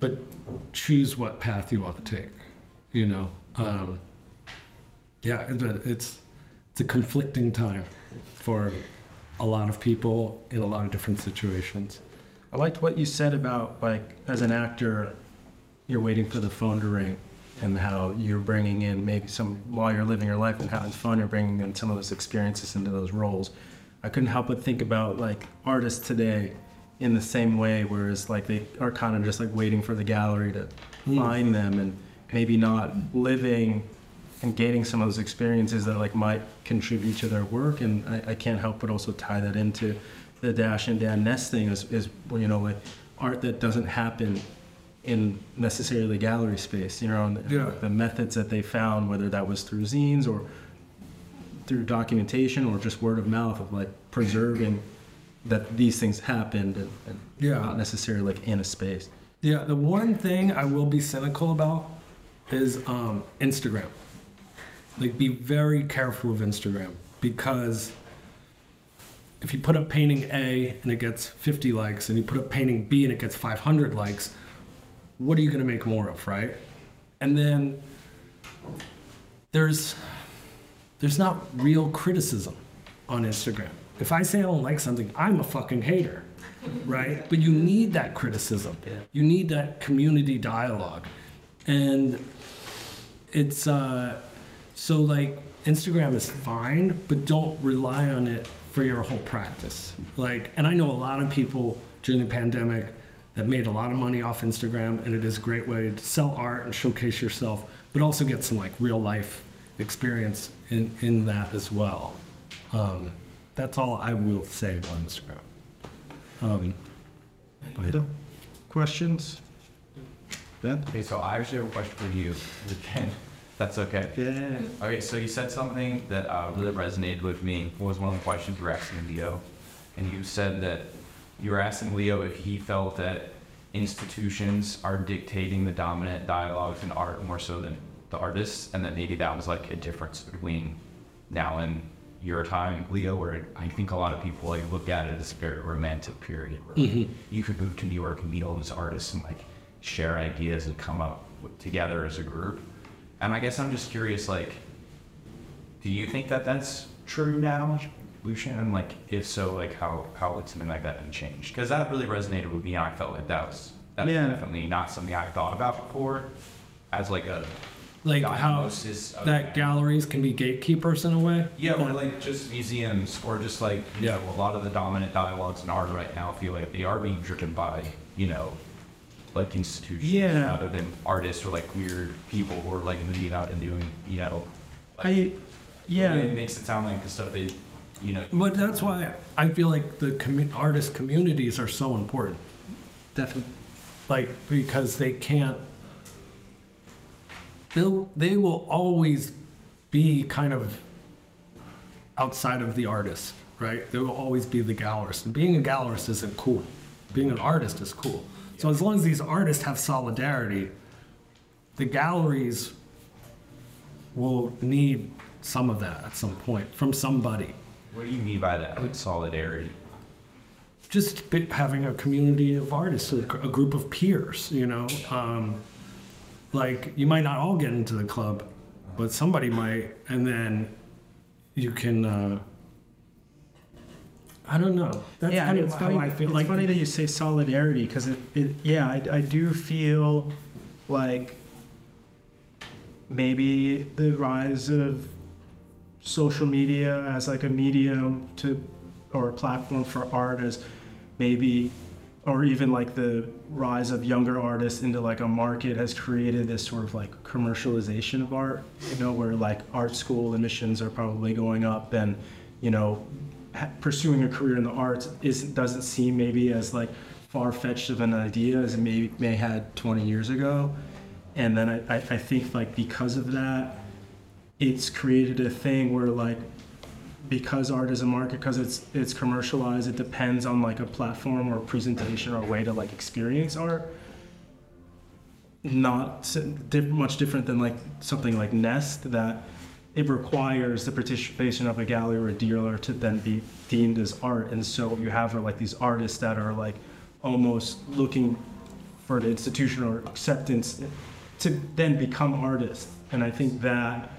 but choose what path you want to take. You know, um, yeah, it- it's it's a conflicting time for a lot of people in a lot of different situations. I liked what you said about like as an actor, you're waiting for the phone to ring, and how you're bringing in maybe some while you're living your life and having fun, you're bringing in some of those experiences into those roles. I couldn't help but think about like artists today in the same way, whereas like they are kind of just like waiting for the gallery to hmm. find them and maybe not living and gaining some of those experiences that like might contribute to their work. And I, I can't help but also tie that into the Dash and Dan's Nest thing is, is you know, like art that doesn't happen in necessarily gallery space, you know, and the- Yeah. the methods that they found, whether that was through zines or through documentation or just word of mouth of like preserving that these things happened and, and Yeah. not necessarily like in a space. Yeah, the one thing I will be cynical about is um, Instagram. Like, be very careful of Instagram because if you put up painting A and it gets 50 likes, and you put up painting B and it gets 500 likes, what are you going to make more of, right? And then there's there's not real criticism on Instagram. If I say I don't like something, I'm a fucking hater, right? But you need that criticism. You need that community dialogue, and it's uh, so like Instagram is fine, but don't rely on it for your whole practice. Like, and I know a lot of people during the pandemic that made a lot of money off Instagram, and it is a great way to sell art and showcase yourself, but also get some like real life experience in in that as well. Um, that's all I will say on Instagram. Um, but- Questions? Ben? Okay, so I actually have a question for you, Ken. That's okay. Yeah. Okay, so you said something that uh, really resonated with me. Was one of the questions you were asking Leo, and you said that you were asking Leo if he felt that institutions are dictating the dominant dialogues in art more so than the artists, and that maybe that was like a difference between now and your time, Leo, where I think a lot of people like look at it as a very romantic period where like, you could move to New York and meet all these artists and like share ideas and come up with, together as a group. And I guess I'm just curious, like, do you think that that's true now, Lucian? And like, if so, like, how how would something like that been changed? Because that really resonated with me, and I felt like that was that's Yeah. definitely not something I thought about before, as like a like how of that galleries can be gatekeepers in a way. yeah, or like just museums, or just like you Yeah. know, a lot of the dominant dialogues in art right now feel like they are being driven by you know, like institutions Yeah. rather than artists or like weird people who are like moving out and doing you know. I, It yeah, makes it sound like the stuff they, you know. But that's why I feel like the commu- artist communities are so important. definitely. like because they can't. They'll they will always be kind of outside of the artist, right? They will always be the gallerist, and being a gallerist isn't cool. Being an artist is cool. So as long as these artists have solidarity, the galleries will need some of that at some point from somebody. What do you mean by that? Like solidarity? just having a community of artists, a, a group of peers, you know. Um, like you might not all get into the club, but somebody might, and then you can. Uh, I don't know. That's yeah, kind of it's how funny. I feel. it's like funny that you say solidarity because it, it, yeah, I, I do feel like maybe the rise of social media as like a medium to or a platform for art as maybe or even like the rise of younger artists into like a market has created this sort of like commercialization of art you know where like art school admissions are probably going up and you know pursuing a career in the arts isn't doesn't seem maybe as like far-fetched of an idea as it may may had 20 years ago. And then I, I, I think like because of that it's created a thing where like because art is a market because it's it's commercialized it depends on like a platform or a presentation or a way to like experience art. Not much different than like something like nest that it requires the participation of a gallery or a dealer to then be deemed as art and so you have like these artists that are like almost looking for the institution or acceptance to then become artists and i think that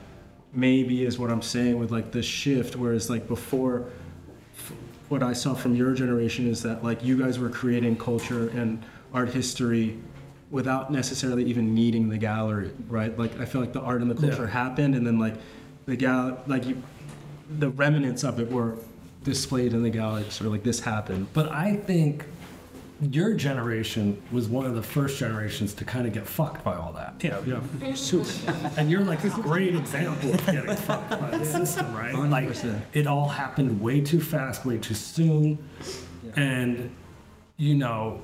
maybe is what I'm saying with like the shift. Whereas like before, what I saw from your generation is that like you guys were creating culture and art history without necessarily even needing the gallery, right? Like I feel like the art and the culture Yeah. happened, and then like the gal like you, the remnants of it were displayed in the gallery. Sort of like this happened. But I think your generation was one of the first generations to kind of get fucked by all that. Yeah, yeah, super. And you're like a great example of getting fucked by the system, right? Like 100%. it all happened way too fast, way too soon. And you know,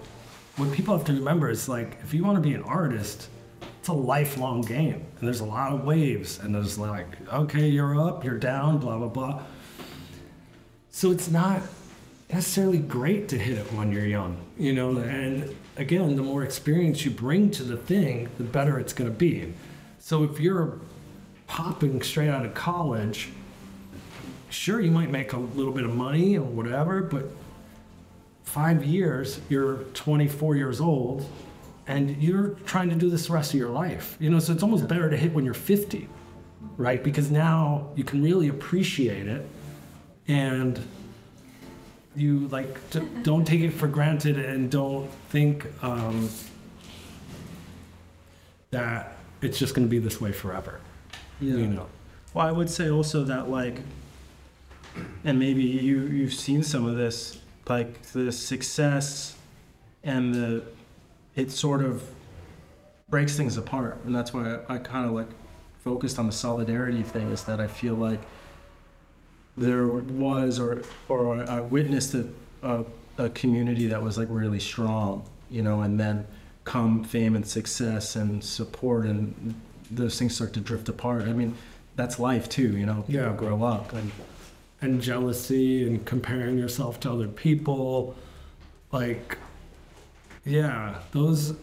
what people have to remember is like if you want to be an artist, it's a lifelong game. And there's a lot of waves. And there's like, okay, you're up, you're down, blah, blah, blah. So it's not necessarily great to hit it when you're young, you know. And again, the more experience you bring to the thing, the better it's going to be. So if you're popping straight out of college, sure you might make a little bit of money or whatever, but five years you're 24 years old and you're trying to do this the rest of your life. You know, so it's almost better to hit when you're 50, right? Because now you can really appreciate it and you like don't take it for granted and don't think um, that it's just going to be this way forever. You know. Well, I would say also that like, and maybe you you've seen some of this, like the success, and the, it sort of breaks things apart, and that's why I, I kind of like focused on the solidarity thing. Is that I feel like there was or or I witnessed a, a, a community that was like really strong, you know, and then come fame and success and support and those things start to drift apart. I mean, that's life too, you know. People Yeah. grow up and and jealousy and comparing yourself to other people like yeah those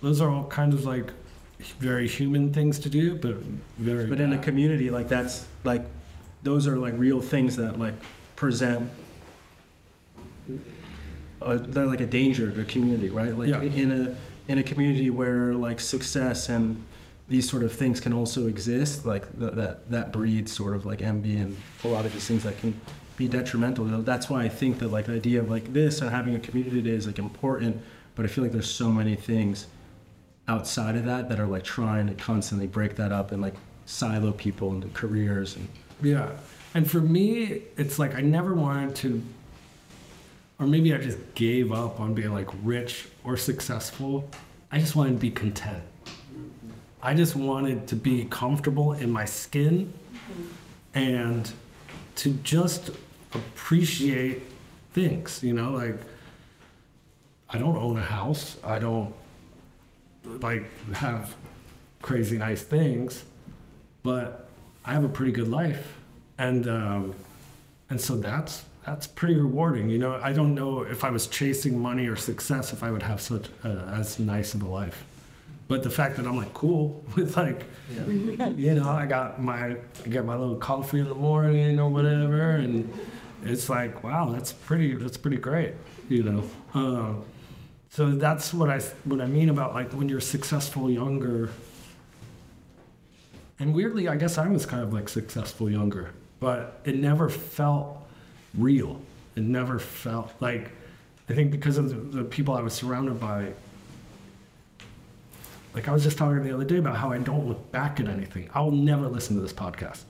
those are all kind of like very human things to do but very but in a community like that's like those are like real things that like present uh, they're like a danger to the community, right? Like Yeah. in a in a community where like success and these sort of things can also exist, like th- that that breeds sort of like envy and a lot of these things that can be detrimental. That's why I think that like the idea of like this and having a community today is like important. But I feel like there's so many things outside of that that are like trying to constantly break that up and like silo people into careers and yeah. And for me it's like i never wanted to or maybe i just gave up on being like rich or successful. I just wanted to be content. I just wanted to be comfortable in my skin and to just appreciate things you know like i don't own a house i don't like have crazy nice things, but I have a pretty good life, and um, and so that's that's pretty rewarding. You know, I don't know if I was chasing money or success if I would have such uh, as nice of a life. But the fact that I'm like cool with like, you know, I got my I get my little coffee in the morning or whatever, and it's like wow, that's pretty that's pretty great. You know, um, so that's what I what I mean about like when you're successful younger. And weirdly, I guess I was kind of like successful younger, but it never felt real. It never felt like, I think because of the, the people I was surrounded by. Like I was just talking the other day about how I don't look back at anything. I'll never listen to this podcast.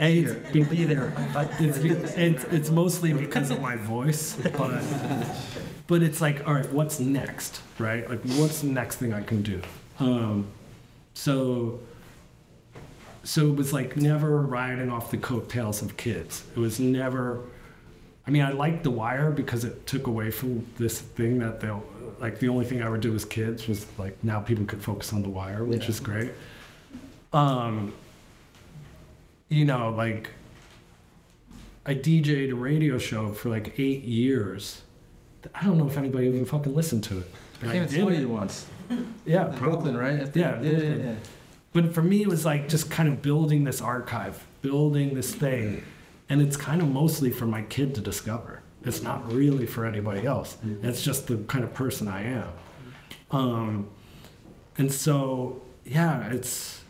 A, it's, be, be there. It's, it's, it's mostly because of my voice, but but it's like, all right, what's next, right? Like, what's the next thing I can do? Um, so so it was like never riding off the coattails of kids. It was never. I mean, I liked The Wire because it took away from this thing that they'll like. The only thing I would do as kids was like now people could focus on The Wire, which Yeah. is great. Um, you know, like I DJ'd a radio show for like eight years. I don't know if anybody even fucking listened to it. I And came and did saw it. you once. Yeah, Brooklyn, right? I Yeah, yeah, yeah, yeah. but for me, it was like just kind of building this archive, building this thing. And it's kind of mostly for my kid to discover. It's not really for anybody else. It's just the kind of person I am. Um, and so, yeah, it's,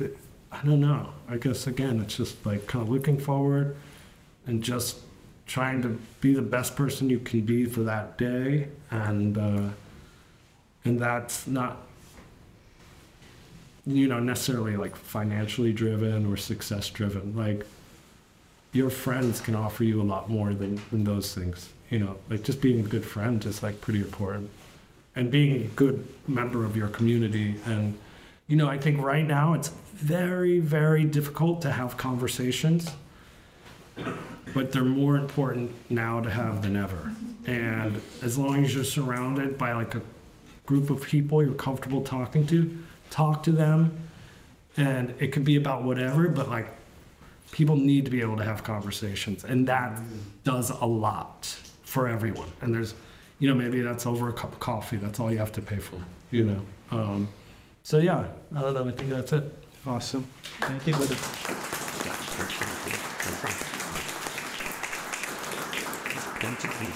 I don't know. I guess, again, it's just like kind of looking forward and just trying to be the best person you can be for that day. And, uh, and that's not you know necessarily like financially driven or success driven like your friends can offer you a lot more than, than those things you know like just being a good friend is like pretty important and being a good member of your community and you know i think right now it's very very difficult to have conversations but they're more important now to have than ever. And as long as you're surrounded by like a group of people you're comfortable talking to talk to them. And it could be about whatever but like people need to be able to have conversations. And that does a lot for everyone. And there's you know maybe that's over a cup of coffee. That's all you have to pay for. You know. Um, so yeah i don't know. I think that's it. Awesome. Thank you. You